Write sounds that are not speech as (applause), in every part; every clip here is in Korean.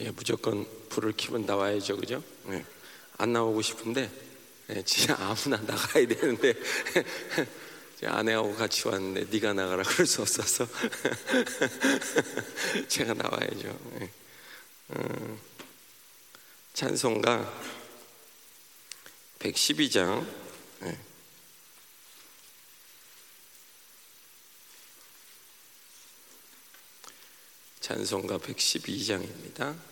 예, 무조건 불을 켜면 나와야죠, 그죠? 예, 안 나오고 싶은데 예, 진짜 아무나 (laughs) 나가야 되는데 (laughs) 제 아내하고 같이 왔는데 네가 나가라 그럴 수 없어서 (laughs) 제가 나와야죠. 예. 음, 찬송가 112장 예. 찬송가 112장입니다.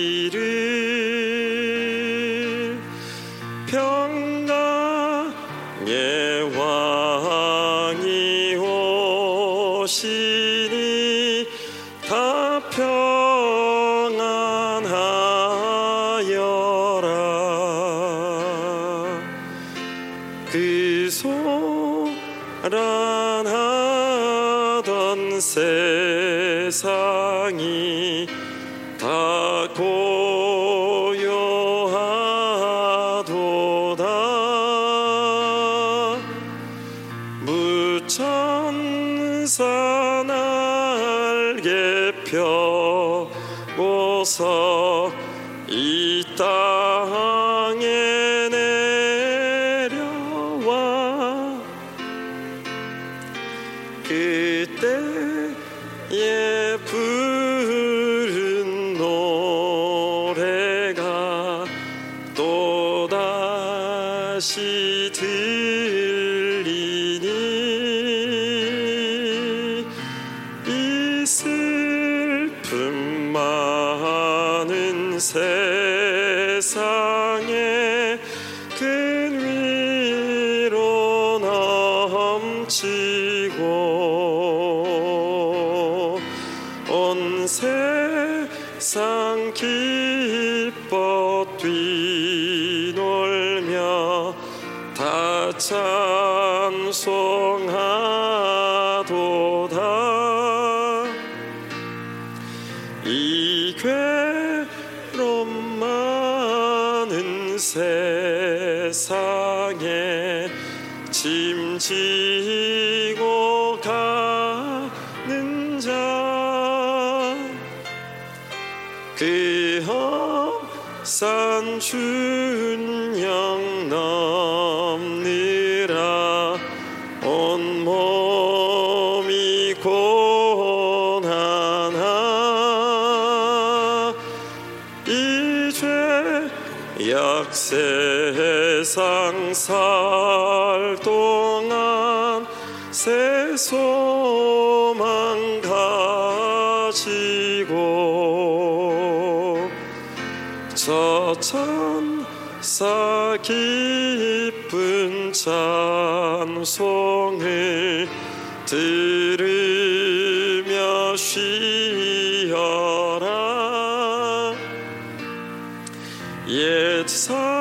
찬송하기를 평강의 왕이 오시 세상 기뻐 뛰놀며 다찬 기쁜 찬송을 들으며 쉬어라. 옛산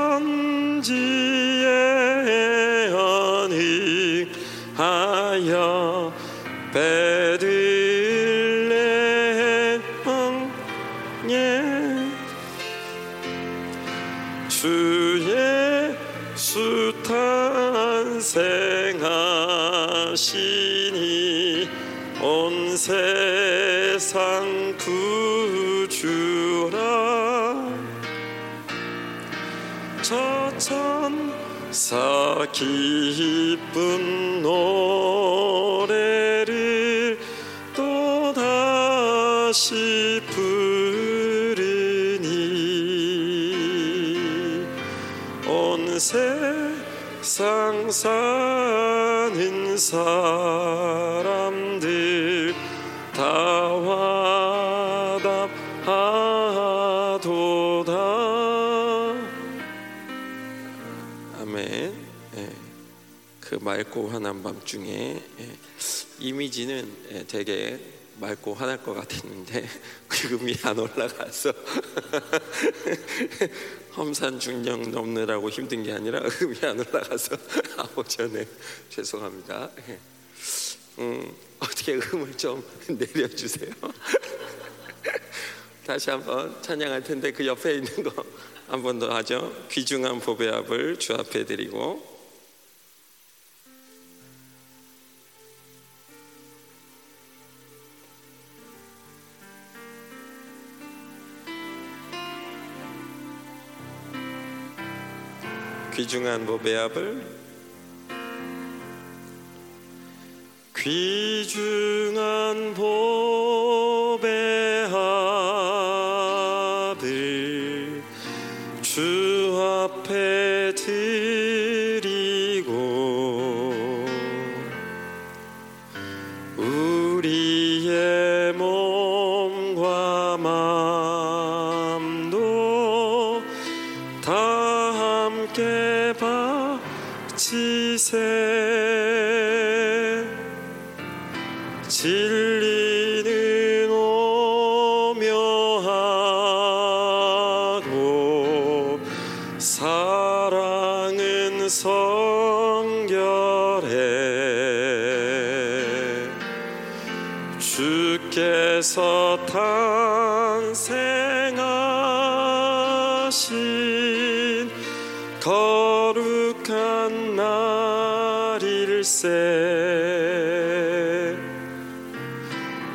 기쁜 노래를 또 다시 부르니 온 세상 사는 사 맑고 환한 밤중에 예, 이미지는 예, 되게 맑고 환할 것 같았는데 (laughs) 금이 안 올라가서 (laughs) 험산 중령 넘느라고 힘든 게 아니라 음이 안 올라가서 (laughs) 아버전에 죄송합니다. 예. 음, 어떻게 음을 좀 내려주세요. 다시 한번 찬양할 텐데 그 옆에 있는 거 한 번 더 하죠. 귀중한 보배합을 주 앞에 드리고 귀중한 보배합을? 귀중한 보 주께서 탄생하신 거룩한 날일세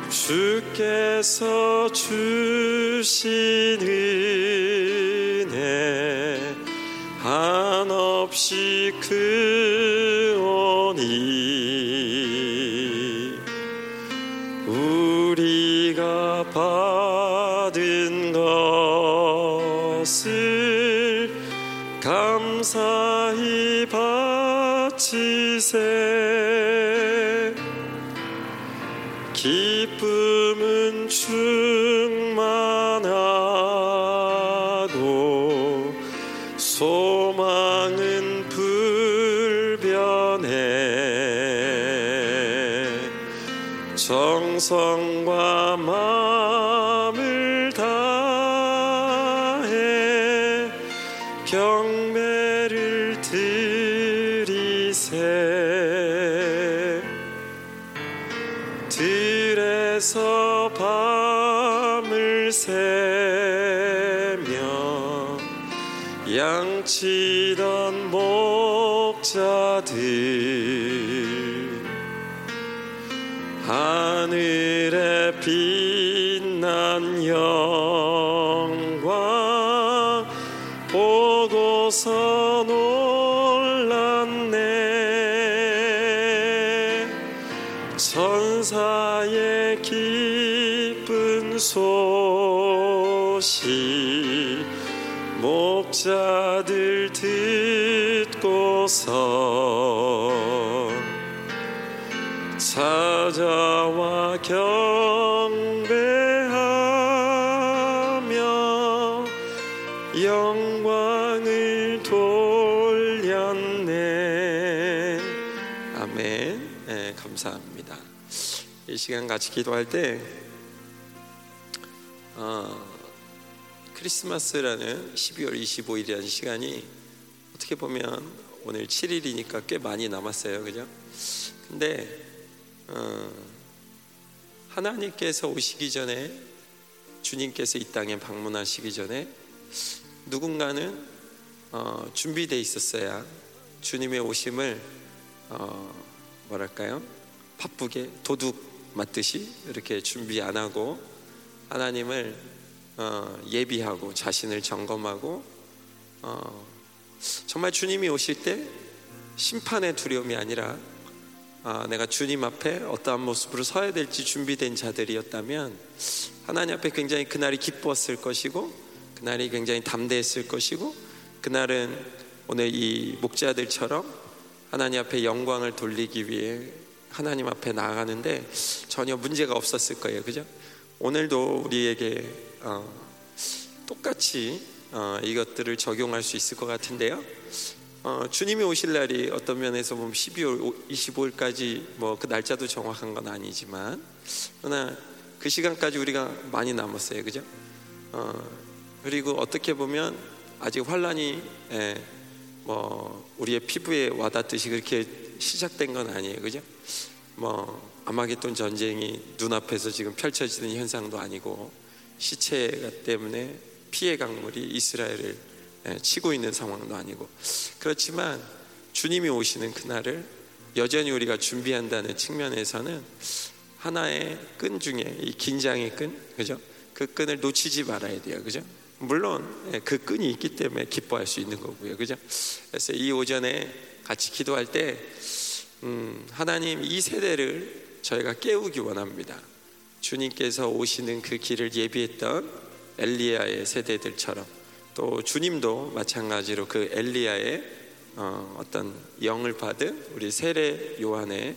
주께서 주신 은혜 한없이 크 새며 양치던 목자들 하늘에 빛난 영 시간 같이 기도할 때 어, 크리스마스라는 12월 25일이라는 시간이 어떻게 보면 오늘 7일이니까 꽤 많이 남았어요 그죠? 근데 어, 하나님께서 오시기 전에 주님께서 이 땅에 방문하시기 전에 누군가는 어, 준비돼 있었어야 주님의 오심을 어, 뭐랄까요 바쁘게 도둑 맞듯이 이렇게 준비 안 하고 하나님을 어, 예비하고 자신을 점검하고 어, 정말 주님이 오실 때 심판의 두려움이 아니라 아, 내가 주님 앞에 어떠한 모습으로 서야 될지 준비된 자들이었다면 하나님 앞에 굉장히 그날이 기뻤을 것이고 그날이 굉장히 담대했을 것이고 그날은 오늘 이 목자들처럼 하나님 앞에 영광을 돌리기 위해 하나님 앞에 나아가는데 전혀 문제가 없었을 거예요, 그죠? 오늘도 우리에게 어, 똑같이 어, 이것들을 적용할 수 있을 것 같은데요. 어, 주님이 오실 날이 어떤 면에서 보면 12월 25일까지 뭐 그 날짜도 정확한 건 아니지만 그러나 그 시간까지 우리가 많이 남았어요, 그죠? 어, 그리고 어떻게 보면 아직 환란이 예, 뭐 우리의 피부에 와닿듯이 그렇게 시작된 건 아니에요, 그죠? 뭐 아마겟돈 전쟁이 눈앞에서 지금 펼쳐지는 현상도 아니고 시체가 때문에 피해 강물이 이스라엘을 예, 치고 있는 상황도 아니고 그렇지만 주님이 오시는 그날을 여전히 우리가 준비한다는 측면에서는 하나의 끈 중에 이 긴장의 끈, 그죠? 그 끈을 놓치지 말아야 돼요, 그죠? 물론 예, 그 끈이 있기 때문에 기뻐할 수 있는 거고요, 그죠? 그래서 이 오전에 같이 기도할 때 음, 하나님 이 세대를 저희가 깨우기 원합니다. 주님께서 오시는 그 길을 예비했던 엘리야의 세대들처럼 또 주님도 마찬가지로 그 엘리야의 어, 떤 영을 받은 우리 세례 요한의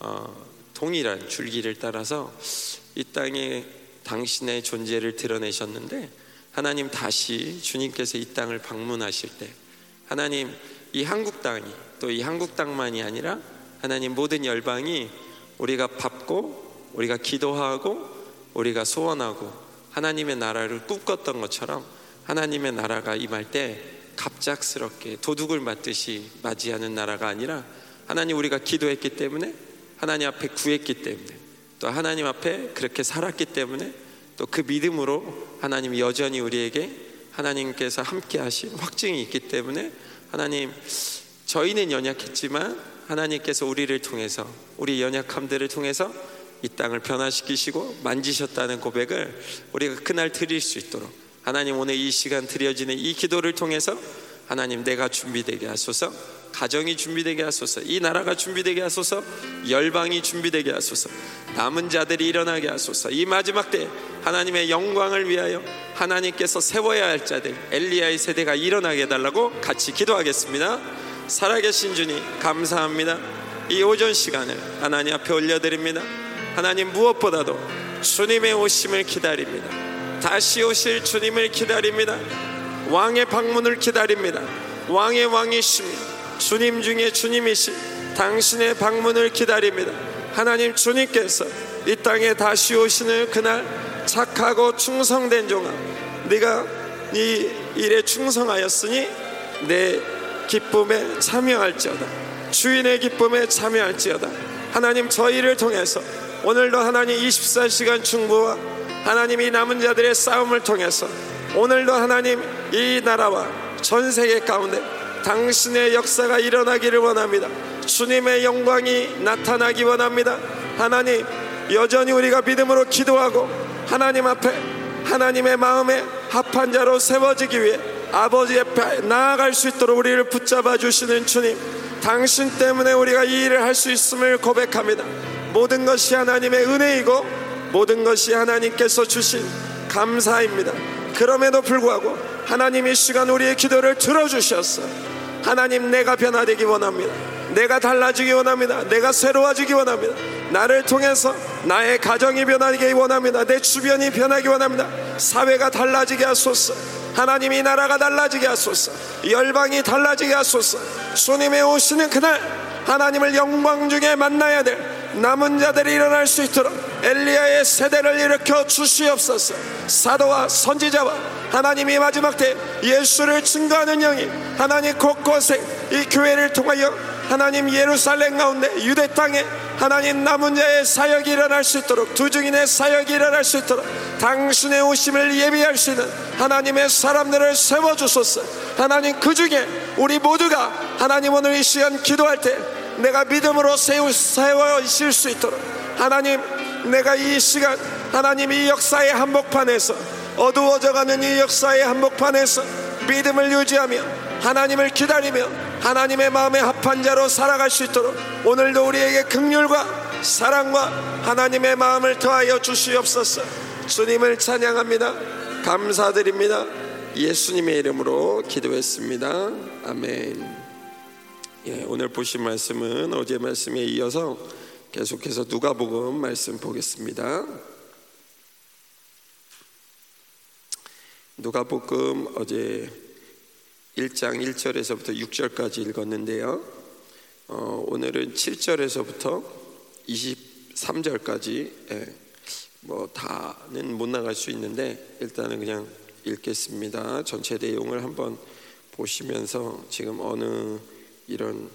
어, 동일한 줄기를 따라서 이 땅에 당신의 존재를 드러내셨는데 하나님 다시 주님께서 이 땅을 방문하실 때 하나님 이 한국 땅이 또 이 한국 땅만이 아니라 하나님 모든 열방이 우리가 밟고 우리가 기도하고 우리가 소원하고 하나님의 나라를 꿈꿨던 것처럼 하나님의 나라가 임할 때 갑작스럽게 도둑을 맞듯이 맞이하는 나라가 아니라 하나님 우리가 기도했기 때문에 하나님 앞에 구했기 때문에 또 하나님 앞에 그렇게 살았기 때문에 또 그 믿음으로 하나님 여전히 우리에게 하나님께서 함께 하신 확증이 있기 때문에 하나님 저희는 연약했지만 하나님께서 우리를 통해서 우리 연약함들을 통해서 이 땅을 변화시키시고 만지셨다는 고백을 우리가 그날 드릴 수 있도록 하나님 오늘 이 시간 드려지는 이 기도를 통해서 하나님 내가 준비되게 하소서. 가정이 준비되게 하소서. 이 나라가 준비되게 하소서. 열방이 준비되게 하소서. 남은 자들이 일어나게 하소서. 이 마지막 때 하나님의 영광을 위하여 하나님께서 세워야 할 자들 엘리야의 세대가 일어나게 해달라고 같이 기도하겠습니다. 살아계신 주님 감사합니다. 이 오전 시간을 하나님 앞에 올려드립니다. 하나님 무엇보다도 주님의 오심을 기다립니다. 다시 오실 주님을 기다립니다 왕의 방문을 기다립니다. 왕의 왕이십니다 주님 중에 주님이신 당신의 방문을 기다립니다. 하나님 주님께서 이 땅에 다시 오시는 그날 착하고 충성된 종아 네가 네 일에 충성하였으니 내 기쁨에 참여할지어다. 주인의 기쁨에 참여할지어다. 하나님 저희를 통해서 오늘도 하나님 24시간 충부와 하나님 이 남은 자들의 싸움을 통해서 오늘도 하나님 이 나라와 전 세계 가운데 당신의 역사가 일어나기를 원합니다. 주님의 영광이 나타나기 원합니다. 하나님, 여전히 우리가 믿음으로 기도하고 하나님 앞에 하나님의 마음에 합한 자로 세워지기 위해 아버지 앞에 나아갈 수 있도록 우리를 붙잡아 주시는 주님, 당신 때문에 우리가 이 일을 할 수 있음을 고백합니다. 모든 것이 하나님의 은혜이고 모든 것이 하나님께서 주신 감사입니다. 그럼에도 불구하고 하나님 이 시간 우리의 기도를 들어주셨어. 하나님 내가 변화되기 원합니다. 내가 달라지기 원합니다. 내가 새로워지기 원합니다. 나를 통해서 나의 가정이 변하기 원합니다. 내 주변이 변하기 원합니다. 사회가 달라지게 하소서. 하나님이 나라가 달라지게 하소서. 열방이 달라지게 하소서. 주님의 오시는 그날 하나님을 영광 중에 만나야 될 남은 자들이 일어날 수 있도록 엘리야의 세대를 일으켜 주시옵소서. 사도와 선지자와 하나님이 마지막 때 예수를 증거하는 영이 하나님 곳곳에 이 교회를 통하여 하나님 예루살렘 가운데 유대 땅에 하나님 남은 자의 사역이 일어날 수 있도록 두 증인의 사역이 일어날 수 있도록 당신의 오심을 예비할 수 있는 하나님의 사람들을 세워주소서. 하나님 그 중에 우리 모두가 하나님 오늘 이 시간 기도할 때 내가 믿음으로 세우, 세워질 수 있도록. 하나님 내가 이 시간 하나님 이 역사의 한복판에서 어두워져가는 이 역사의 한복판에서 믿음을 유지하며 하나님을 기다리며 하나님의 마음에 합한 자로 살아갈 수 있도록 오늘도 우리에게 극률과 사랑과 하나님의 마음을 더하여 주시옵소서. 주님을 찬양합니다. 감사드립니다. 예수님의 이름으로 기도했습니다. 아멘 예, 오늘 보신 말씀은 어제 말씀에 이어서 계속해서 누가복음 말씀 보겠습니다. 누가복음 어제 1장 1절에서부터 6절까지 읽었는데요. 어, 오늘은 7절에서부터 23절까지 예, 뭐 다는 못 나갈 수 있는데 일단은 그냥 읽겠습니다. 전체 내용을 한번 보시면서 지금 어느 이런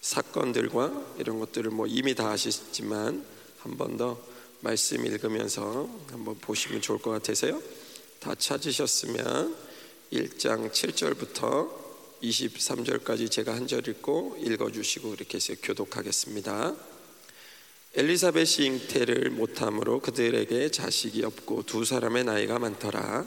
사건들과 이런 것들을 뭐 이미 다 아시지만 한 번 더 말씀 읽으면서 한번 보시면 좋을 것 같아서요. 다 찾으셨으면 1장 7절부터 23절까지 제가 한 절 읽고 읽어주시고 이렇게 해서 교독하겠습니다. 엘리사벳이 잉태를 못함으로 그들에게 자식이 없고 두 사람의 나이가 많더라.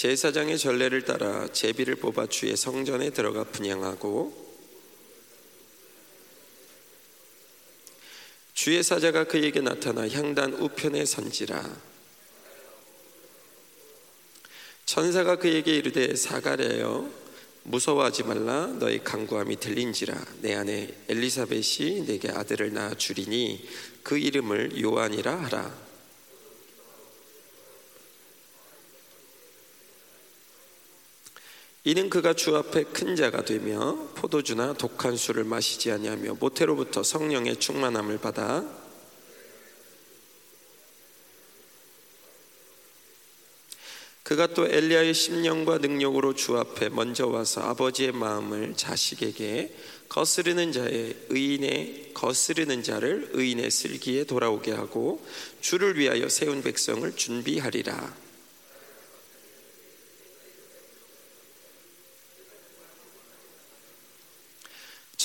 제사장의 전례를 따라 제비를 뽑아 주의 성전에 들어가 분양하고 주의 사자가 그에게 나타나 향단 우편에 선지라. 천사가 그에게 이르되 사가랴여 무서워하지 말라. 너의 강구함이 들린지라. 내 아내 엘리사벳이 내게 아들을 낳아 주리니 그 이름을 요한이라 하라 이는 그가 주 앞에 큰 자가 되며 포도주나 독한 술을 마시지 아니하며 모태로부터 성령의 충만함을 받아 그가 또 엘리야의 심령과 능력으로 주 앞에 먼저 와서 아버지의 마음을 자식에게 거스르는 자의 의인의 거스르는 자를 의인의 슬기에 돌아오게 하고 주를 위하여 세운 백성을 준비하리라.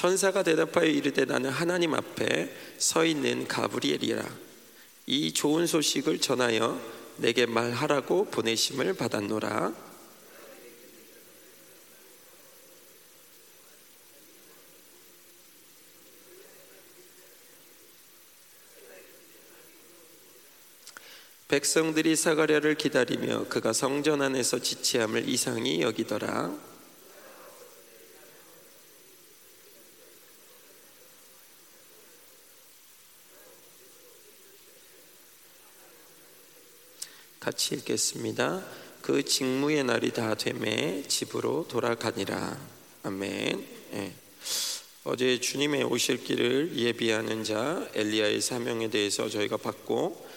천사가 대답하여 이르되 나는 하나님 앞에 서 있는 가브리엘이라. 이 좋은 소식을 전하여 내게 말하라고 보내심을 받았노라. 백성들이 사가랴를 기다리며 그가 성전 안에서 지체함을 이상히 여기더라 같이 읽겠습니다. 그 직무의 날이 다 되매 집으로 돌아가니라. 아멘. 예. 어제 주님의 오실 길을 예비하는 자 엘리야의 사명에 대해서 저희가 봤고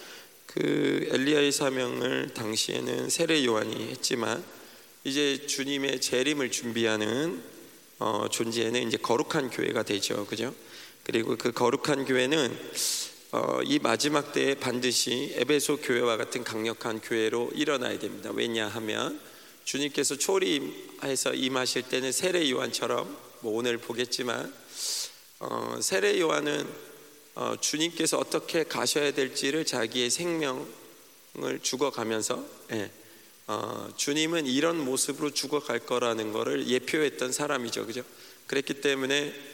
그 엘리야의 사명을 당시에는 세례 요한이 했지만 이제 주님의 재림을 준비하는 어, 존재는 이제 거룩한 교회가 되죠, 그죠? 그리고 그 거룩한 교회는 어, 이 마지막 때에 반드시 에베소 교회와 같은 강력한 교회로 일어나야 됩니다. 왜냐하면 주님께서 초림해서 임하실 때는 세례 요한처럼 뭐 오늘 보겠지만 어, 세례 요한은 어, 주님께서 어떻게 가셔야 될지를 자기의 생명을 죽어가면서 예, 어, 주님은 이런 모습으로 죽어갈 거라는 것을 예표했던 사람이죠, 그죠? 그랬기 때문에 어,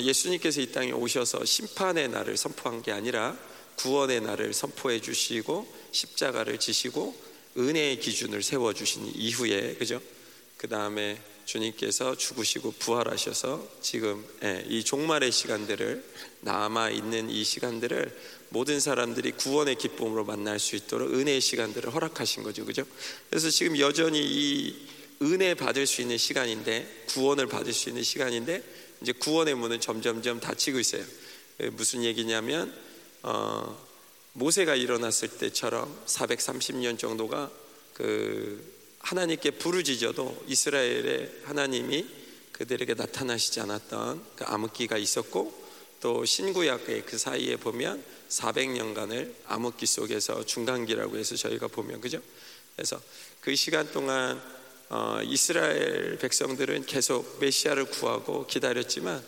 예수님께서 이 땅에 오셔서 심판의 날을 선포한 게 아니라 구원의 날을 선포해 주시고 십자가를 지시고 은혜의 기준을 세워 주신 이후에 그죠? 그 다음에 주님께서 죽으시고 부활하셔서 지금 예, 이 종말의 시간들을 남아 있는 이 시간들을 모든 사람들이 구원의 기쁨으로 만날 수 있도록 은혜의 시간들을 허락하신 거죠, 그죠? 그래서 지금 여전히 이 은혜 받을 수 있는 시간인데 구원을 받을 수 있는 시간인데 이제 구원의 문은 점점점 닫히고 있어요. 무슨 얘기냐면 어, 모세가 일어났을 때처럼 430년 정도가 그 하나님께 부르짖어도 이스라엘의 하나님이 그들에게 나타나시지 않았던 그 암흑기가 있었고 또 신구약의 그 사이에 보면 400년간을 암흑기 속에서 중간기라고 해서 저희가 보면 그죠? 그래서 그 시간 동안 어, 이스라엘 백성들은 계속 메시아를 구하고 기다렸지만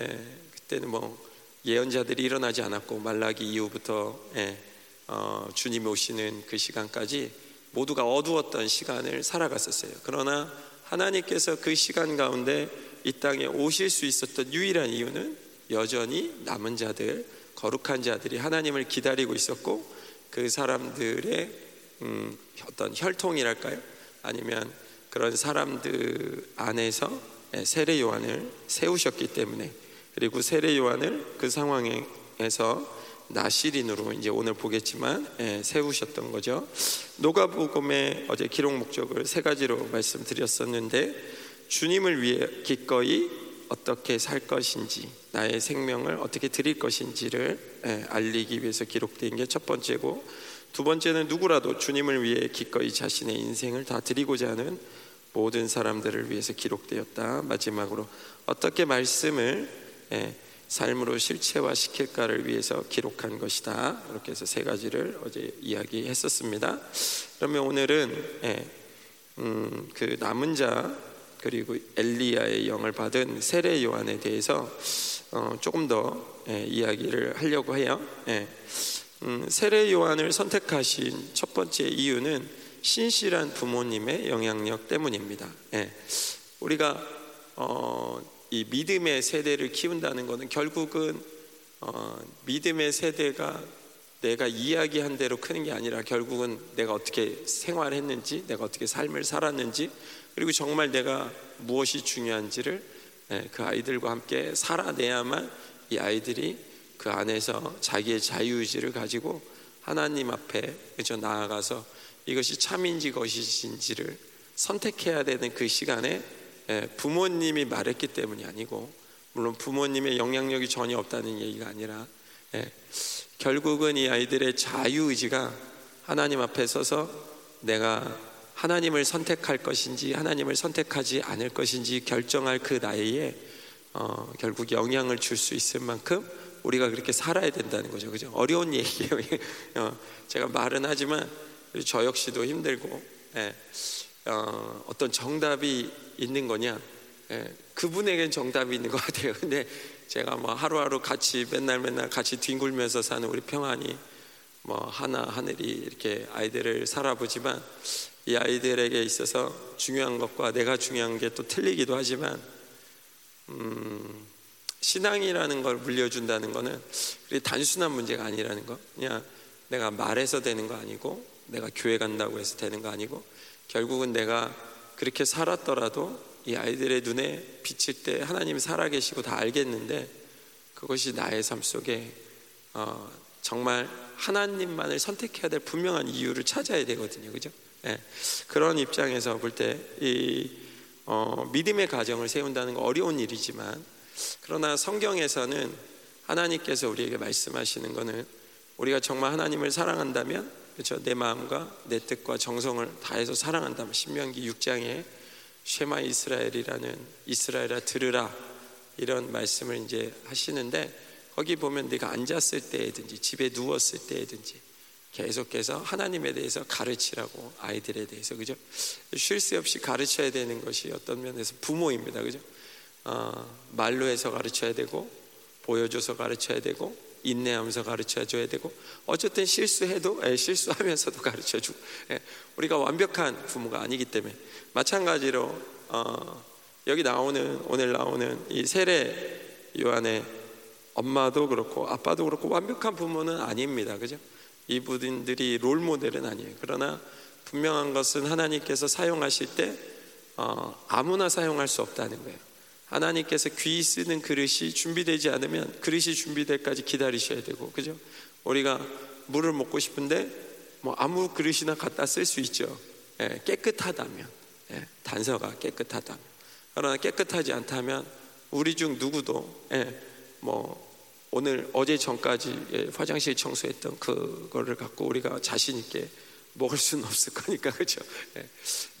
예, 그때는 뭐 예언자들이 일어나지 않았고 말라기 이후부터 예, 어, 주님 오시는 그 시간까지 모두가 어두웠던 시간을 살아갔었어요. 그러나 하나님께서 그 시간 가운데 이 땅에 오실 수 있었던 유일한 이유는 여전히 남은 자들, 거룩한 자들이 하나님을 기다리고 있었고 그 사람들의 음, 어떤 혈통이랄까요? 아니면 그런 사람들 안에서 예, 세례 요한을 세우셨기 때문에 그리고 세례 요한을 그 상황에서 나시린으로 이제 오늘 보겠지만 예, 세우셨던 거죠. 노가복음의 어제 기록 목적을 세 가지로 말씀드렸었는데 주님을 위해 기꺼이 어떻게 살 것인지 나의 생명을 어떻게 드릴 것인지를 예, 알리기 위해서 기록된 게 첫 번째고 두 번째는 누구라도 주님을 위해 기꺼이 자신의 인생을 다 드리고자 하는 모든 사람들을 위해서 기록되었다. 마지막으로 어떻게 말씀을 예, 삶으로 실체화 시킬까를 위해서 기록한 것이다. 이렇게 해서 세 가지를 어제 이야기했었습니다. 그러면 오늘은 예, 음, 그 남은 자 그리고 엘리야의 영을 받은 세례 요한에 대해서 어, 조금 더 예, 이야기를 하려고 해요. 예. 음, 세례 요한을 선택하신 첫 번째 이유는 신실한 부모님의 영향력 때문입니다. 예. 우리가 어, 이 믿음의 세대를 키운다는 것은 결국은 어, 믿음의 세대가 내가 이야기한 대로 크는 게 아니라 결국은 내가 어떻게 생활했는지, 내가 어떻게 삶을 살았는지, 그리고 정말 내가 무엇이 중요한지를 예, 그 아이들과 함께 살아내야만 이 아이들이 그 안에서 자기의 자유의지를 가지고 하나님 앞에 그저 나아가서 이것이 참인지 것이신지를 선택해야 되는 그 시간에 예, 부모님이 말했기 때문이 아니고 물론 부모님의 영향력이 전혀 없다는 얘기가 아니라 예, 결국은 이 아이들의 자유의지가 하나님 앞에 서서 내가 하나님을 선택할 것인지 하나님을 선택하지 않을 것인지 결정할 그 나이에 어, 결국 영향을 줄 수 있을 만큼 우리가 그렇게 살아야 된다는 거죠. 그죠? 어려운 (laughs) 얘기예요. 어, 제가 말은 하지만 저 역시도 힘들고 예, 어, 어떤 정답이 있는 거냐? 예, 그분에겐 정답이 있는 것 같아요. (laughs) 근데 제가 뭐 하루하루 같이 맨날 맨날 같이 뒹굴면서 사는 우리 평안이 뭐 하나 하늘이 이렇게 아이들을 살아보지만 이 아이들에게 있어서 중요한 것과 내가 중요한 게 또 틀리기도 하지만 음, 신앙이라는 걸 물려준다는 거는 단순한 문제가 아니라는 거. 그냥 내가 말해서 되는 거 아니고 내가 교회 간다고 해서 되는 거 아니고 결국은 내가 그렇게 살았더라도 이 아이들의 눈에 비칠 때 하나님이 살아계시고 다 알겠는데 그것이 나의 삶 속에 어, 정말 하나님만을 선택해야 될 분명한 이유를 찾아야 되거든요, 그죠? 예, 그런 입장에서 볼 때이 어, 믿음의 가정을 세운다는 거 어려운 일이지만 그러나 성경에서는 하나님께서 우리에게 말씀하시는 것은 우리가 정말 하나님을 사랑한다면 그렇죠? 내 마음과 내 뜻과 정성을 다해서 사랑한다면 신명기 6장에 쉐마 이스라엘이라는 이스라엘아 들으라 이런 말씀을 이제 하시는데 거기 보면 네가 앉았을 때든지 집에 누웠을 때든지 계속해서 하나님에 대해서 가르치라고 아이들에 대해서 그죠? 쉴 새 없이 가르쳐야 되는 것이 어떤 면에서 부모입니다, 그죠? 어, 말로 해서 가르쳐야 되고 보여줘서 가르쳐야 되고 인내하면서 가르쳐 줘야 되고 어쨌든 실수해도 예, 실수하면서도 (laughs) 가르쳐 주고 예, 우리가 완벽한 부모가 아니기 때문에. 마찬가지로 어, 여기 나오는 오늘 나오는 이 세례 요한의 엄마도 그렇고 아빠도 그렇고 완벽한 부모는 아닙니다. 그죠? 이분들이 롤 모델은 아니에요. 그러나 분명한 것은 하나님께서 사용하실 때 어, 아무나 사용할 수 없다는 거예요 하나님께서 귀 쓰는 그릇이 준비되지 않으면 그릇이 준비될까지 기다리셔야 되고 그죠? 우리가 물을 먹고 싶은데 뭐 아무 그릇이나 갖다 쓸 수 있죠. 예, 깨끗하다면 예, 단서가 깨끗하다면 그러나 깨끗하지 않다면 우리 중 누구도 예, 뭐 오늘 어제 전까지 예, 화장실 청소했던 그거를 갖고 우리가 자신 있게 먹을 수는 없을 거니까 그죠? 예,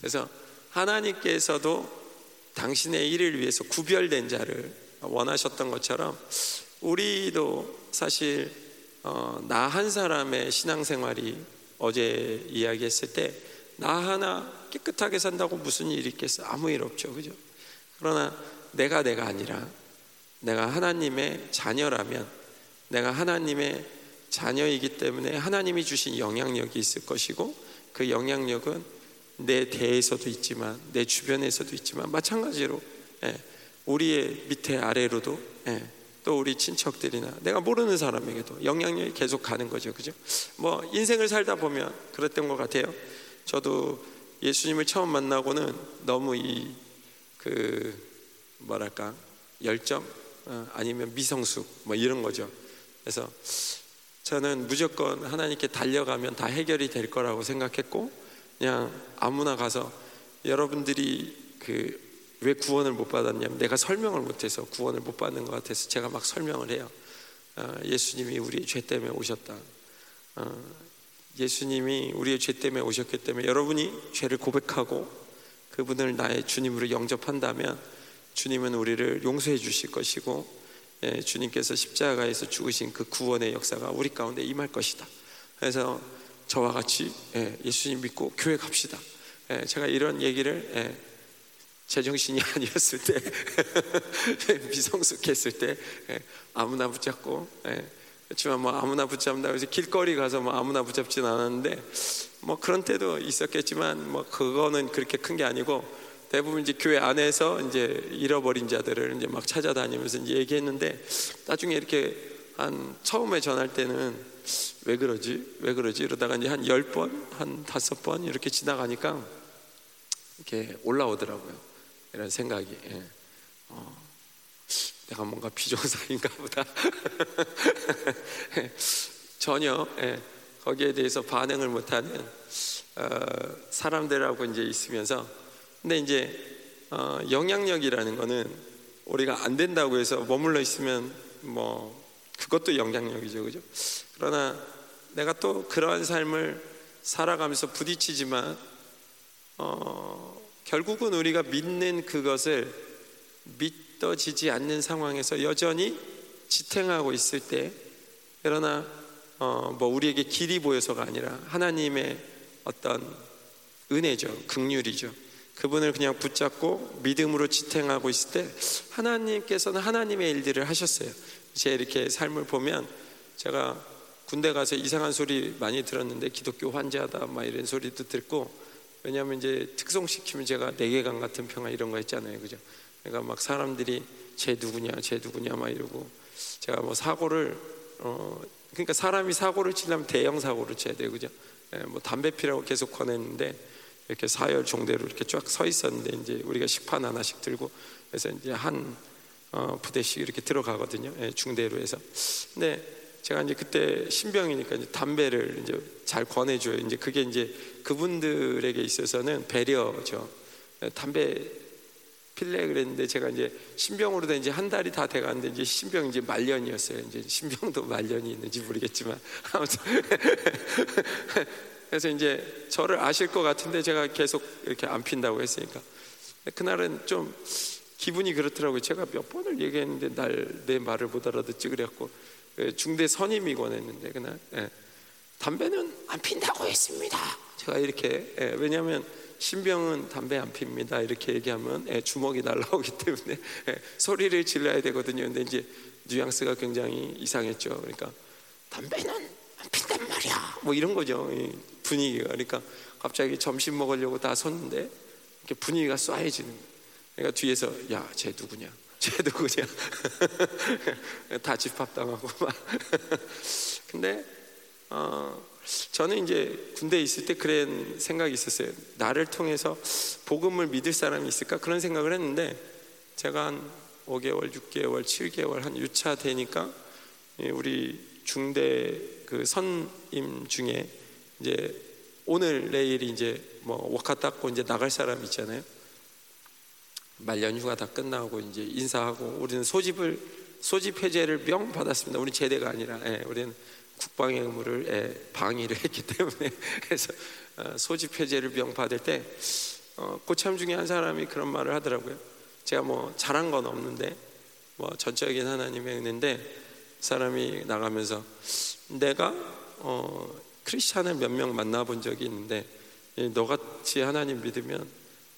그래서 하나님께서도 당신의 일을 위해서 구별된 자를 원하셨던 것처럼 우리도 사실 어, 나한 사람의 신앙생활이 어제 이야기했을 때 나 하나 깨끗하게 산다고 무슨 일이 있겠어? 아무 일 없죠. 그죠? 그러나 내가 내가 아니라 내가 하나님의 자녀라면 내가 하나님의 자녀이기 때문에 하나님이 주신 영향력이 있을 것이고 그 영향력은 내 대에서도 있지만 내 주변에서도 있지만 마찬가지로 예, 우리의 밑에 아래로도 예, 또 우리 친척들이나 내가 모르는 사람에게도 영향력이 계속 가는 거죠, 그죠? 뭐 인생을 살다 보면 그랬던 것 같아요. 저도 예수님을 처음 만나고는 너무 이 그 뭐랄까 열정 어, 아니면 미성숙 뭐 이런 거죠. 그래서 저는 무조건 하나님께 달려가면 다 해결이 될 거라고 생각했고 그냥 아무나 가서 여러분들이 그 왜 구원을 못 받았냐면 내가 설명을 못해서 구원을 못 받는 것 같아서 제가 막 설명을 해요. 어, 예수님이 우리 죄 때문에 오셨다. 어, 예수님이 우리의 죄 때문에 오셨기 때문에 여러분이 죄를 고백하고 그분을 나의 주님으로 영접한다면 주님은 우리를 용서해 주실 것이고 예, 주님께서 십자가에서 죽으신 그 구원의 역사가 우리 가운데 임할 것이다. 그래서 저와 같이 예, 예수님 믿고 교회 갑시다. 예, 제가 이런 얘기를 예, 제정신이 (laughs) 아니었을 때 미성숙했을 때 예, 아무나 붙잡고 예, 그렇지만 뭐 아무나 붙잡는다고 해서 길거리 가서 뭐 아무나 붙잡진 않았는데 뭐 그런 때도 있었겠지만 뭐 그거는 그렇게 큰 게 아니고 대부분 이제 교회 안에서 이제 잃어버린 자들을 이제 막 찾아다니면서 이제 얘기했는데 나중에 이렇게 한 처음에 전할 때는 왜 그러지? 왜 그러지? 이러다가 이제 한 열 번 한 다섯 번 이렇게 지나가니까 이렇게 올라오더라고요. 이런 생각이. 예. 어, 내가 뭔가 비정상인가 보다. (laughs) 전혀 예, 거기에 대해서 반응을 못하는 어, 사람들하고 이제 있으면서. 근데 이제 어, 영향력이라는 거는 우리가 안 된다고 해서 머물러 있으면 뭐 그것도 영향력이죠. 그죠 그러나 내가 또 그러한 삶을 살아가면서 부딪히지만 어, 결국은 우리가 믿는 그것을 믿어지지 않는 상황에서 여전히 지탱하고 있을 때 그러나 어, 뭐 우리에게 길이 보여서가 아니라 하나님의 어떤 은혜죠. 극률이죠. 그분을 그냥 붙잡고 믿음으로 지탱하고 있을 때 하나님께서는 하나님의 일들을 하셨어요. 제 이렇게 삶을 보면 제가 군대 가서 이상한 소리 많이 들었는데 기독교 환자다 막 이런 소리도 듣고 왜냐하면 이제 특송시키면 제가 내계강 같은 평화 이런 거 있잖아요, 그죠? 그러니까 막 사람들이 쟤 누구냐, 쟤 누구냐 막 이러고 제가 뭐 사고를 어 그러니까 사람이 사고를 치려면 대형 사고를 쳐야 돼요, 그죠? 예, 뭐 담배 피라고 계속 권했는데 이렇게 사열 종대로 이렇게 쫙 서 있었는데 이제 우리가 식판 하나씩 들고 그래서 이제 한 어, 부대씩 이렇게 들어가거든요, 예, 중대로 해서. 근데 제가 이제 그때 신병이니까 이제 담배를 이제 잘 권해줘요. 이제 그게 이제 그분들에게 있어서는 배려죠. 담배 필래 그랬는데 제가 이제 신병으로 된 이제 한 달이 다 돼가는데 이제 신병 이제 말년이었어요. 이제 신병도 말년이 있는지 모르겠지만 (laughs) 아무튼 (laughs) 그래서 이제 저를 아실 것 같은데 제가 계속 이렇게 안 핀다고 했으니까 그날은 좀 기분이 그렇더라고요. 제가 몇 번을 얘기했는데 날 내 말을 못 알아듣지 그래갖고 그 중대 선임이 권했는데 그날 예, 담배는 안 핀다고 했습니다. 제가 이렇게 예, 왜냐하면 신병은 담배 안 핍니다. 이렇게 얘기하면 예, 주먹이 날라오기 때문에 예, 소리를 질러야 되거든요. 근데 이제 뉘앙스가 굉장히 이상했죠. 그러니까 담배는 안 핀단 말이야. 뭐 이런 거죠. 분위기가 그러니까 갑자기 점심 먹으려고 다 섰는데 분위기가 쏴해지는. 그러니까 뒤에서 야, 쟤 누구냐? 쟤 누구냐? (laughs) 다 집합당하고 막. (laughs) 근데 어, 저는 이제 군대에 있을 때 그런 생각이 있었어요. 나를 통해서 복음을 믿을 사람이 있을까 그런 생각을 했는데 제가 한 5개월, 6개월, 7개월 한 6차 되니까 우리 중대 그 선임 중에 이제 오늘 내일이 이제 뭐 워카 닦고 이제 나갈 사람 있잖아요. 말년 휴가 다 끝나고 이제 인사하고 우리는 소집을 소집 해제를 명 받았습니다. 우리 제대가 아니라 예, 우리는 국방의 의무를 예, 방위를 (laughs) 했기 때문에 그래서 어, 소집 해제를 명 받을 때 어, 고참 중에 한 사람이 그런 말을 하더라고요. 제가 뭐 잘한 건 없는데 뭐 전적인 하나님의 은혜인데 사람이 나가면서 내가 어, 크리스찬을 몇 명 만나본 적이 있는데 너같이 하나님 믿으면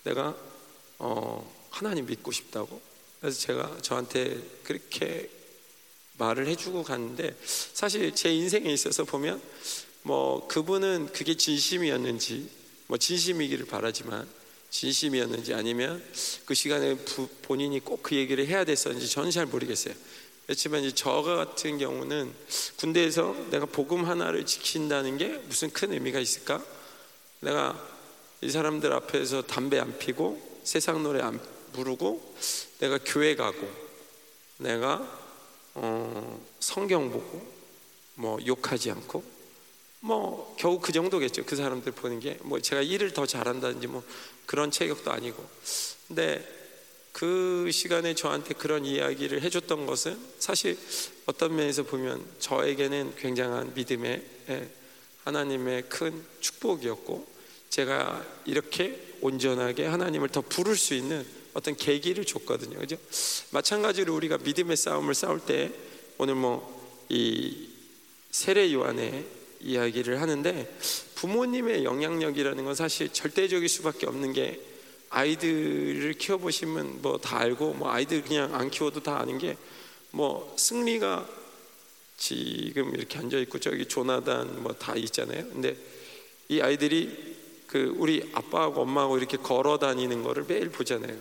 내가 어, 하나님 믿고 싶다고. 그래서 제가 저한테 그렇게 말을 해주고 갔는데 사실 제 인생에 있어서 보면 뭐 그분은 그게 진심이었는지 뭐 진심이기를 바라지만 진심이었는지 아니면 그 시간에 부, 본인이 꼭 그 얘기를 해야 됐었는지 저는 잘 모르겠어요. 그렇지만 이제 저 같은 경우는 군대에서 내가 복음 하나를 지킨다는 게 무슨 큰 의미가 있을까? 내가 이 사람들 앞에서 담배 안 피고 세상 노래 안 부르고 내가 교회 가고 내가 어, 성경 보고 뭐 욕하지 않고 뭐 겨우 그 정도겠죠. 그 사람들 보는 게 뭐 제가 일을 더 잘한다든지 뭐 그런 체격도 아니고. 근데 그 시간에 저한테 그런 이야기를 해줬던 것은 사실 어떤 면에서 보면 저에게는 굉장한 믿음의 예, 하나님의 큰 축복이었고 제가 이렇게 온전하게 하나님을 더 부를 수 있는 어떤 계기를 줬거든요. 그죠? 마찬가지로 우리가 믿음의 싸움을 싸울 때 오늘 뭐 이 세례 요한의 이야기를 하는데 부모님의 영향력이라는 건 사실 절대적일 수밖에 없는 게 아이들을 키워보시면 뭐 다 알고 뭐 아이들 그냥 안 키워도 다 아는 게 뭐 승리가 지금 이렇게 앉아 있고 저기 조나단 뭐 다 있잖아요. 근데 이 아이들이 그 우리 아빠하고 엄마하고 이렇게 걸어 다니는 거를 매일 보잖아요.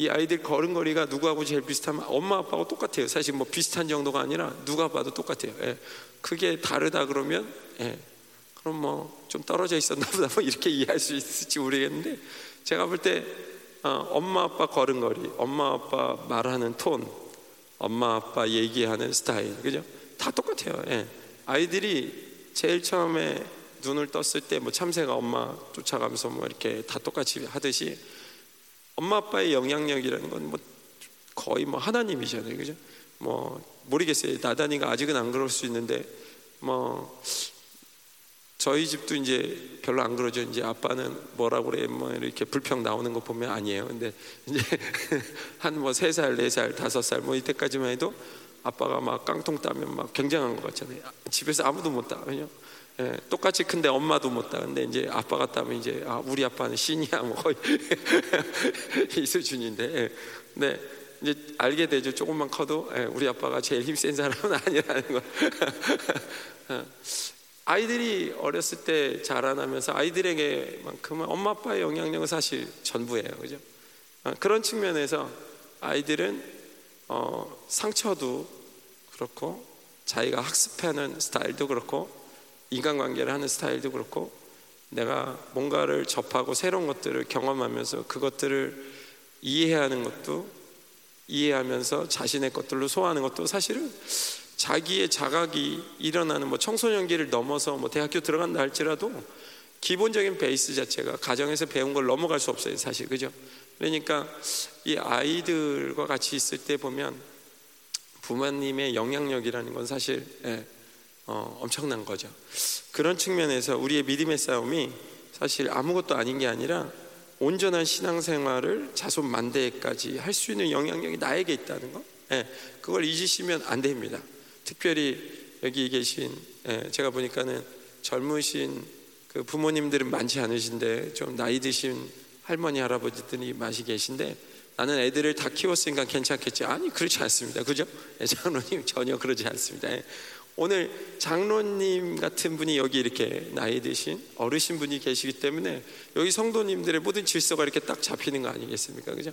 이 아이들 걸음걸이가 누구하고 제일 비슷하면 엄마 아빠하고 똑같아요. 사실 뭐 비슷한 정도가 아니라 누가 봐도 똑같아요. 예. 그게 다르다 그러면 예. 그럼 뭐 좀 떨어져 있었나 보다 뭐 이렇게 (laughs) 이해할 수 있을지 모르겠는데 제가 볼때 어, 엄마 아빠 걸음걸이, 엄마 아빠 말하는 톤, 엄마 아빠 얘기하는 스타일, 그죠? 다 똑같아요. 예. 아이들이 제일 처음에 눈을 떴을 때 뭐 참새가 엄마 쫓아가면서 뭐 이렇게 다 똑같이 하듯이 엄마 아빠의 영향력이라는 건 뭐 거의 뭐 하나님이잖아요, 그죠? 뭐 모르겠어요. 나단이가 아직은 안 그럴 수 있는데 뭐 저희 집도 이제 별로 안 그러죠. 이제 아빠는 뭐라고 그래, 뭐 이렇게 불평 나오는 거 보면 아니에요. 근데 이제 (laughs) 한 뭐 세 살, 네 살, 다섯 살 뭐 이때까지만 해도 아빠가 막 깡통 따면 막 굉장한 것 같잖아요. 집에서 아무도 못 따. 왜냐? 예, 똑같이 큰데 엄마도 못 따. 근데 이제 아빠가 따면 이제 아, 우리 아빠는 신이야 뭐 거의 (laughs) 이 수준인데. 예. 근데 이제 알게 되죠. 조금만 커도 예, 우리 아빠가 제일 힘센 사람은 (laughs) 아니라는 거. 어. (laughs) 아이들이 어렸을 때 자라나면서 아이들에게만큼은 엄마 아빠의 영향력은 사실 전부예요, 그죠? 어, 그런 측면에서 아이들은 어, 상처도 그렇고 자기가 학습하는 스타일도 그렇고 인간관계를 하는 스타일도 그렇고 내가 뭔가를 접하고 새로운 것들을 경험하면서 그것들을 이해하는 것도 이해하면서 자신의 것들로 소화하는 것도 사실은 자기의 자각이 일어나는 뭐 청소년기를 넘어서 뭐 대학교 들어간다 할지라도 기본적인 베이스 자체가 가정에서 배운 걸 넘어갈 수 없어요, 사실 그죠? 그러니까 이 아이들과 같이 있을 때 보면 부모님의 영향력이라는 건 사실 예, 어, 엄청난 거죠. 그런 측면에서 우리의 믿음의 싸움이 사실 아무것도 아닌 게 아니라 온전한 신앙생활을 자손 만대까지 할 수 있는 영향력이 나에게 있다는 거. 예, 그걸 잊으시면 안 됩니다. 특별히 여기 계신 예, 제가 보니까는 젊으신 그 부모님들은 많지 않으신데 좀 나이 드신 할머니 할아버지들이 많이 계신데 나는 애들을 다 키웠으니까 괜찮겠지 아니 그렇지 않습니다 그죠 예, 장로님 전혀 그러지 않습니다 예. 오늘 장로님 같은 분이 여기 이렇게 나이 드신 어르신 분이 계시기 때문에 여기 성도님들의 모든 질서가 이렇게 딱 잡히는 거 아니겠습니까 그죠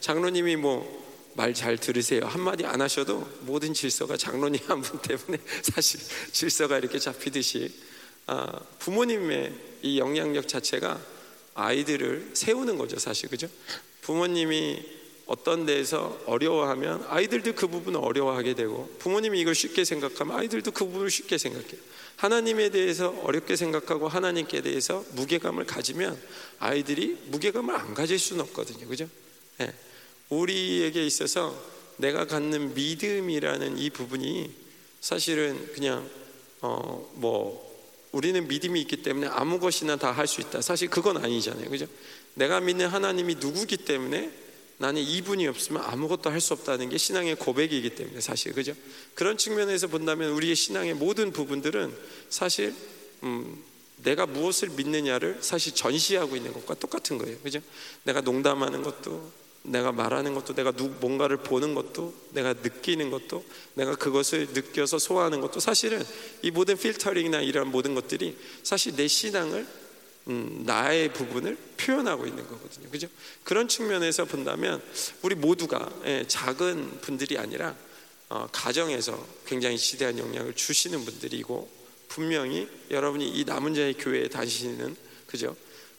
장로님이 뭐 말 잘 들으세요. 한마디 안 하셔도 모든 질서가 장로님 한 분 때문에 (laughs) 사실 질서가 이렇게 잡히듯이 아, 부모님의 이 영향력 자체가 아이들을 세우는 거죠, 사실 그죠? 부모님이 어떤 데에서 어려워하면 아이들도 그 부분을 어려워하게 되고 부모님이 이걸 쉽게 생각하면 아이들도 그 부분을 쉽게 생각해요. 하나님에 대해서 어렵게 생각하고 하나님께 대해서 무게감을 가지면 아이들이 무게감을 안 가질 수는 없거든요. 그죠? 네. 우리에게 있어서 내가 갖는 믿음이라는 이 부분이 사실은 그냥 어 뭐 우리는 믿음이 있기 때문에 아무 것이나 다 할 수 있다. 사실 그건 아니잖아요. 그죠? 내가 믿는 하나님이 누구기 때문에 나는 이분이 없으면 아무것도 할 수 없다는 게 신앙의 고백이기 때문에 사실 그죠? 그런 측면에서 본다면 우리의 신앙의 모든 부분들은 사실 음, 내가 무엇을 믿느냐를 사실 전시하고 있는 것과 똑같은 거예요. 그죠? 내가 농담하는 것도 내가 말하는 것도 내가 뭔가를 보는 것도 내가 느끼는 것도 내가 그것을 느껴서 소화하는 것도 사실은 이 모든 필터링이나 이런 모든 것들이 사실 내 신앙을 음, 나의 부분을 표현하고 있는 거거든요. 그죠? 그런 측면에서 본다면 우리 모두가 예, 작은 분들이 아니라 어, 가정에서 굉장히 지대한 영향을 주시는 분들이고 분명히 여러분이 이 남은 자의 교회에 다니시는 그죠?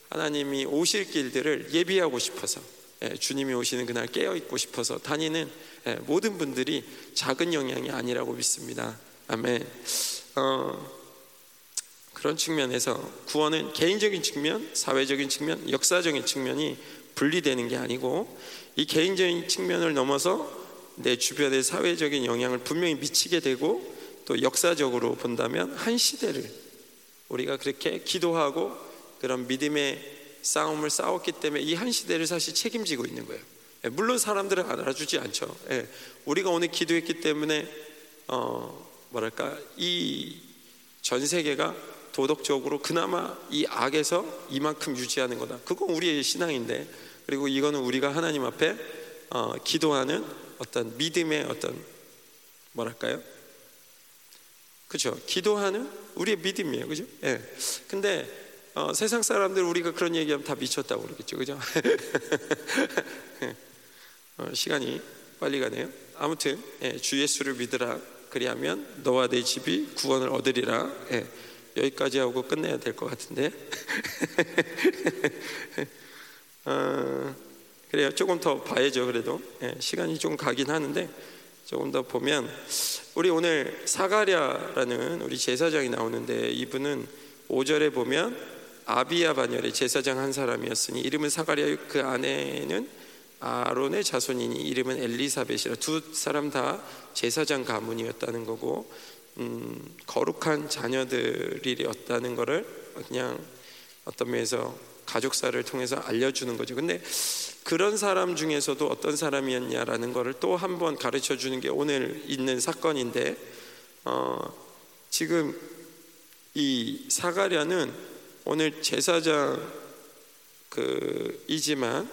하나님이 오실 길들을 예비하고 싶어서 예, 주님이 오시는 그날 깨어 있고 싶어서 다니는 예, 모든 분들이 작은 영향이 아니라고 믿습니다. 아멘. 어, 그런 측면에서 구원은 개인적인 측면, 사회적인 측면, 역사적인 측면이 분리되는 게 아니고 이 개인적인 측면을 넘어서 내 주변의 사회적인 영향을 분명히 미치게 되고 또 역사적으로 본다면 한 시대를 우리가 그렇게 기도하고 그런 믿음의 싸움을 싸웠기 때문에 이 한 시대를 사실 책임지고 있는 거예요. 예, 물론 사람들은 알아주지 않죠. 예, 우리가 오늘 기도했기 때문에 어, 뭐랄까 이 전 세계가 도덕적으로 그나마 이 악에서 이만큼 유지하는 거다. 그건 우리의 신앙인데 그리고 이거는 우리가 하나님 앞에 어, 기도하는 어떤 믿음의 어떤 뭐랄까요? 그죠? 기도하는 우리의 믿음이에요, 그죠? 예. 근데 어, 세상 사람들 우리가 그런 얘기하면 다 미쳤다고 그러겠죠, 그죠? (laughs) 어, 시간이 빨리 가네요. 아무튼 예, 주 예수를 믿으라. 그리하면 너와 내 집이 구원을 얻으리라. 예, 여기까지 하고 끝내야 될 것 같은데. (laughs) 어, 그래요. 조금 더 봐야죠. 그래도 예, 시간이 좀 가긴 하는데 조금 더 보면 우리 오늘 사가랴라는 우리 제사장이 나오는데 이분은 5절에 보면 아비야 반열의 제사장 한 사람이었으니 이름은 사가랴 그 아내는 아론의 자손이니 이름은 엘리사벳이라 두 사람 다 제사장 가문이었다는 거고 음, 거룩한 자녀들이었다는 것을 그냥 어떤 면에서 가족사를 통해서 알려주는 거죠. 근데 그런 사람 중에서도 어떤 사람이었냐라는 것을 또 한 번 가르쳐 주는 게 오늘 있는 사건인데 어, 지금 이 사가랴는 오늘 제사장 그 이지만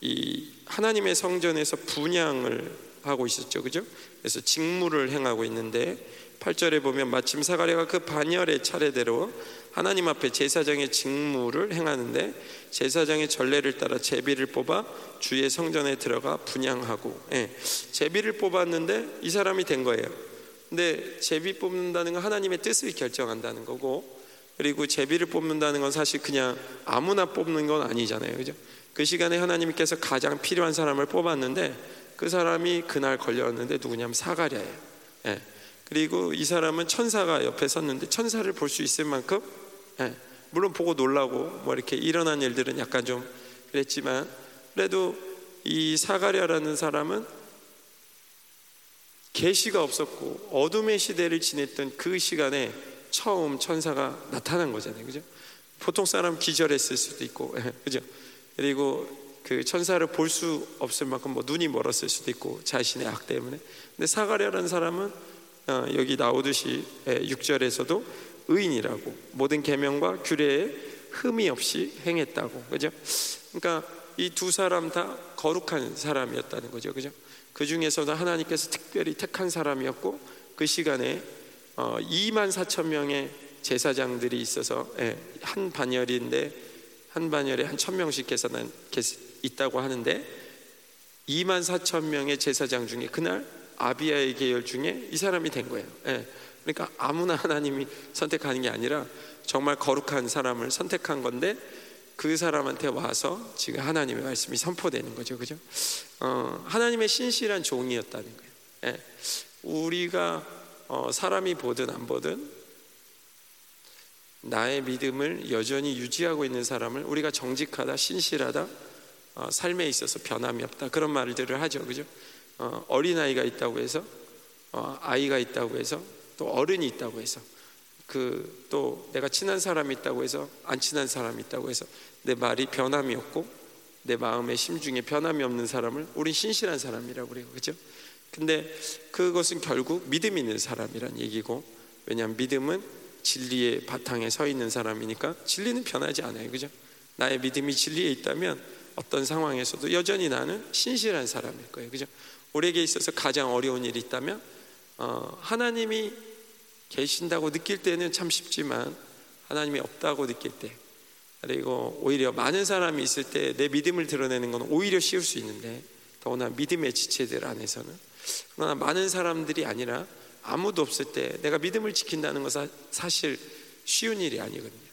이 하나님의 성전에서 분양을 하고 있었죠. 그죠? 그래서 직무를 행하고 있는데 8절에 보면 마침 사가랴가 그 반열의 차례대로 하나님 앞에 제사장의 직무를 행하는데 제사장의 전례를 따라 제비를 뽑아 주의 성전에 들어가 분양하고 예, 제비를 뽑았는데 이 사람이 된 거예요. 근데 제비 뽑는다는 건 하나님의 뜻을 결정한다는 거고 그리고 제비를 뽑는다는 건 사실 그냥 아무나 뽑는 건 아니잖아요. 그죠? 그 시간에 하나님께서 가장 필요한 사람을 뽑았는데 그 사람이 그날 걸렸는데 누구냐면 사가랴예요. 예. 그리고 이 사람은 천사가 옆에 섰는데 천사를 볼 수 있을 만큼 예. 물론 보고 놀라고 뭐 이렇게 일어난 일들은 약간 좀 그랬지만 그래도 이 사가랴라는 사람은 계시가 없었고 어둠의 시대를 지냈던 그 시간에 처음 천사가 나타난 거잖아요. 그죠? 보통 사람 기절했을 수도 있고, 예, 그죠? 그리고 그 천사를 볼 수 없을 만큼 뭐 눈이 멀었을 수도 있고 자신의 악 때문에. 근데 사가랴라는 사람은 어, 여기 나오듯이 6절에서도 예, 의인이라고 모든 계명과 규례에 흠이 없이 행했다고. 그죠? 그러니까 이 두 사람 다 거룩한 사람이었다는 거죠. 그죠? 그 중에서도 하나님께서 특별히 택한 사람이었고 그 시간에 2만 어, 4천 명의 제사장들이 있어서 예, 한 반열인데 한 반열에 한 천 명씩 계산한 있다고 하는데 2만 4천 명의 제사장 중에 그날 아비아의 계열 중에 이 사람이 된 거예요. 예, 그러니까 아무나 하나님이 선택하는 게 아니라 정말 거룩한 사람을 선택한 건데 그 사람한테 와서 지금 하나님의 말씀이 선포되는 거죠, 그죠? 어, 하나님의 신실한 종이었다는 거예요. 예, 우리가 어, 사람이 보든 안 보든 나의 믿음을 여전히 유지하고 있는 사람을 우리가 정직하다, 신실하다, 어, 삶에 있어서 변함이 없다 그런 말들을 하죠, 그죠? 어, 어린 아이가 있다고 해서 어, 아이가 있다고 해서 또 어른이 있다고 해서 그 또 내가 친한 사람이 있다고 해서 안 친한 사람이 있다고 해서 내 말이 변함이 없고 내 마음의 심중에 변함이 없는 사람을 우린 신실한 사람이라고 그래요, 그죠? 근데 그것은 결국 믿음 있는 사람이란 얘기고 왜냐하면 믿음은 진리의 바탕에 서 있는 사람이니까 진리는 변하지 않아요. 그죠? 나의 믿음이 진리에 있다면 어떤 상황에서도 여전히 나는 신실한 사람일 거예요. 그죠? 우리에게 있어서 가장 어려운 일이 있다면 어, 하나님이 계신다고 느낄 때는 참 쉽지만 하나님이 없다고 느낄 때 그리고 오히려 많은 사람이 있을 때 내 믿음을 드러내는 건 오히려 쉬울 수 있는데 더구나 믿음의 지체들 안에서는 그러나 많은 사람들이 아니라 아무도 없을 때 내가 믿음을 지킨다는 것은 사실 쉬운 일이 아니거든요.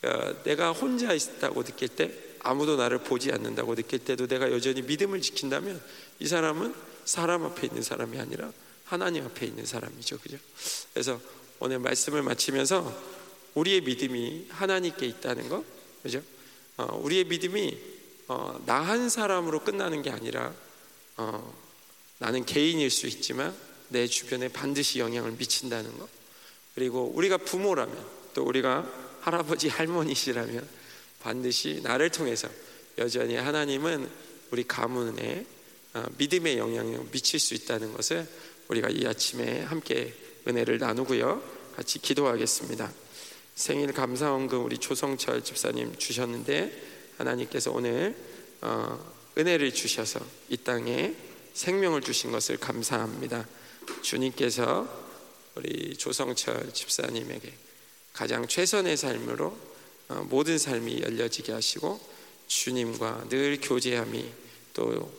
그러니까 내가 혼자 있다고 느낄 때 아무도 나를 보지 않는다고 느낄 때도 내가 여전히 믿음을 지킨다면 이 사람은 사람 앞에 있는 사람이 아니라 하나님 앞에 있는 사람이죠. 그죠? 그래서 오늘 말씀을 마치면서 우리의 믿음이 하나님께 있다는 거, 그죠? 어, 우리의 믿음이 어, 나 한 사람으로 끝나는 게 아니라 어, 나는 개인일 수 있지만 내 주변에 반드시 영향을 미친다는 거. 그리고 우리가 부모라면 또 우리가 할아버지 할머니시라면 반드시 나를 통해서 여전히 하나님은 우리 가문에 어, 믿음의 영향을 미칠 수 있다는 것을 우리가 이 아침에 함께 은혜를 나누고요. 같이 기도하겠습니다. 생일 감사원금 우리 조성철 집사님 주셨는데 하나님께서 오늘 어, 은혜를 주셔서 이 땅에 생명을 주신 것을 감사합니다. 주님께서 우리 조성철 집사님에게 가장 최선의 삶으로 어, 모든 삶이 열려지게 하시고 주님과 늘 교제함이 또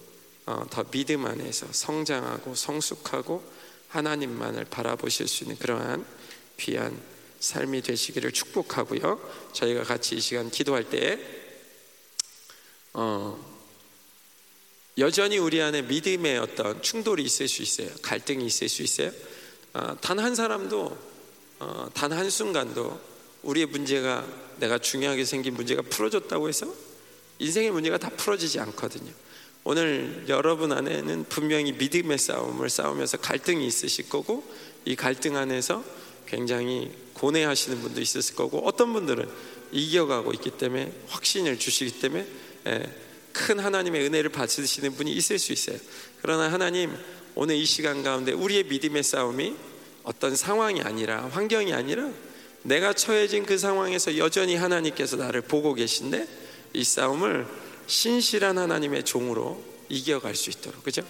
더 어, 믿음 안에서 성장하고 성숙하고 하나님만을 바라보실 수 있는 그러한 귀한 삶이 되시기를 축복하고요. 저희가 같이 이 시간 기도할 때 어, 여전히 우리 안에 믿음의 어떤 충돌이 있을 수 있어요. 갈등이 있을 수 있어요. 어, 단한 사람도 어, 단 한 순간도 우리의 문제가 내가 중요하게 생긴 문제가 풀어졌다고 해서 인생의 문제가 다 풀어지지 않거든요. 오늘 여러분 안에는 분명히 믿음의 싸움을 싸우면서 갈등이 있으실 거고 이 갈등 안에서 굉장히 고뇌하시는 분도 있었을 거고 어떤 분들은 이겨가고 있기 때문에 확신을 주시기 때문에 예, 큰 하나님의 은혜를 받으시는 분이 있을 수 있어요. 그러나 하나님 오늘 이 시간 가운데 우리의 믿음의 싸움이 어떤 상황이 아니라 환경이 아니라 내가 처해진 그 상황에서 여전히 하나님께서 나를 보고 계신데 이 싸움을 신실한 하나님의 종으로 이겨갈 수 있도록 그죠?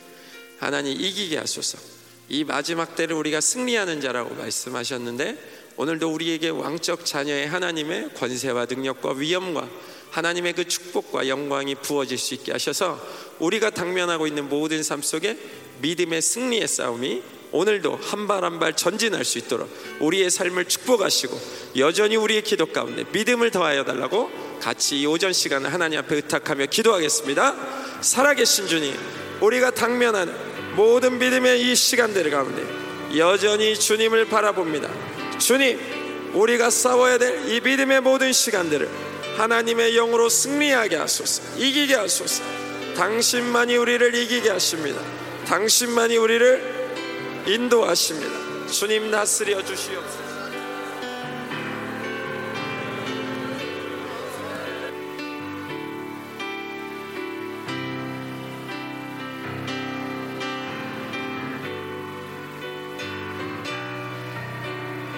하나님 이기게 하소서. 이 마지막 때를 우리가 승리하는 자라고 말씀하셨는데 오늘도 우리에게 왕적 자녀의 하나님의 권세와 능력과 위엄과 하나님의 그 축복과 영광이 부어질 수 있게 하셔서 우리가 당면하고 있는 모든 삶 속에 믿음의 승리의 싸움이 오늘도 한 발 한 발 전진할 수 있도록 우리의 삶을 축복하시고 여전히 우리의 기도 가운데 믿음을 더하여 달라고 같이 이 오전 시간을 하나님 앞에 의탁하며 기도하겠습니다. 살아계신 주님, 우리가 당면하는 모든 믿음의 이 시간들 가운데 여전히 주님을 바라봅니다. 주님, 우리가 싸워야 될 이 믿음의 모든 시간들을 하나님의 영으로 승리하게 하소서, 이기게 하소서. 당신만이 우리를 이기게 하십니다. 당신만이 우리를 인도하십니다. 주님 다스려 주시옵소서.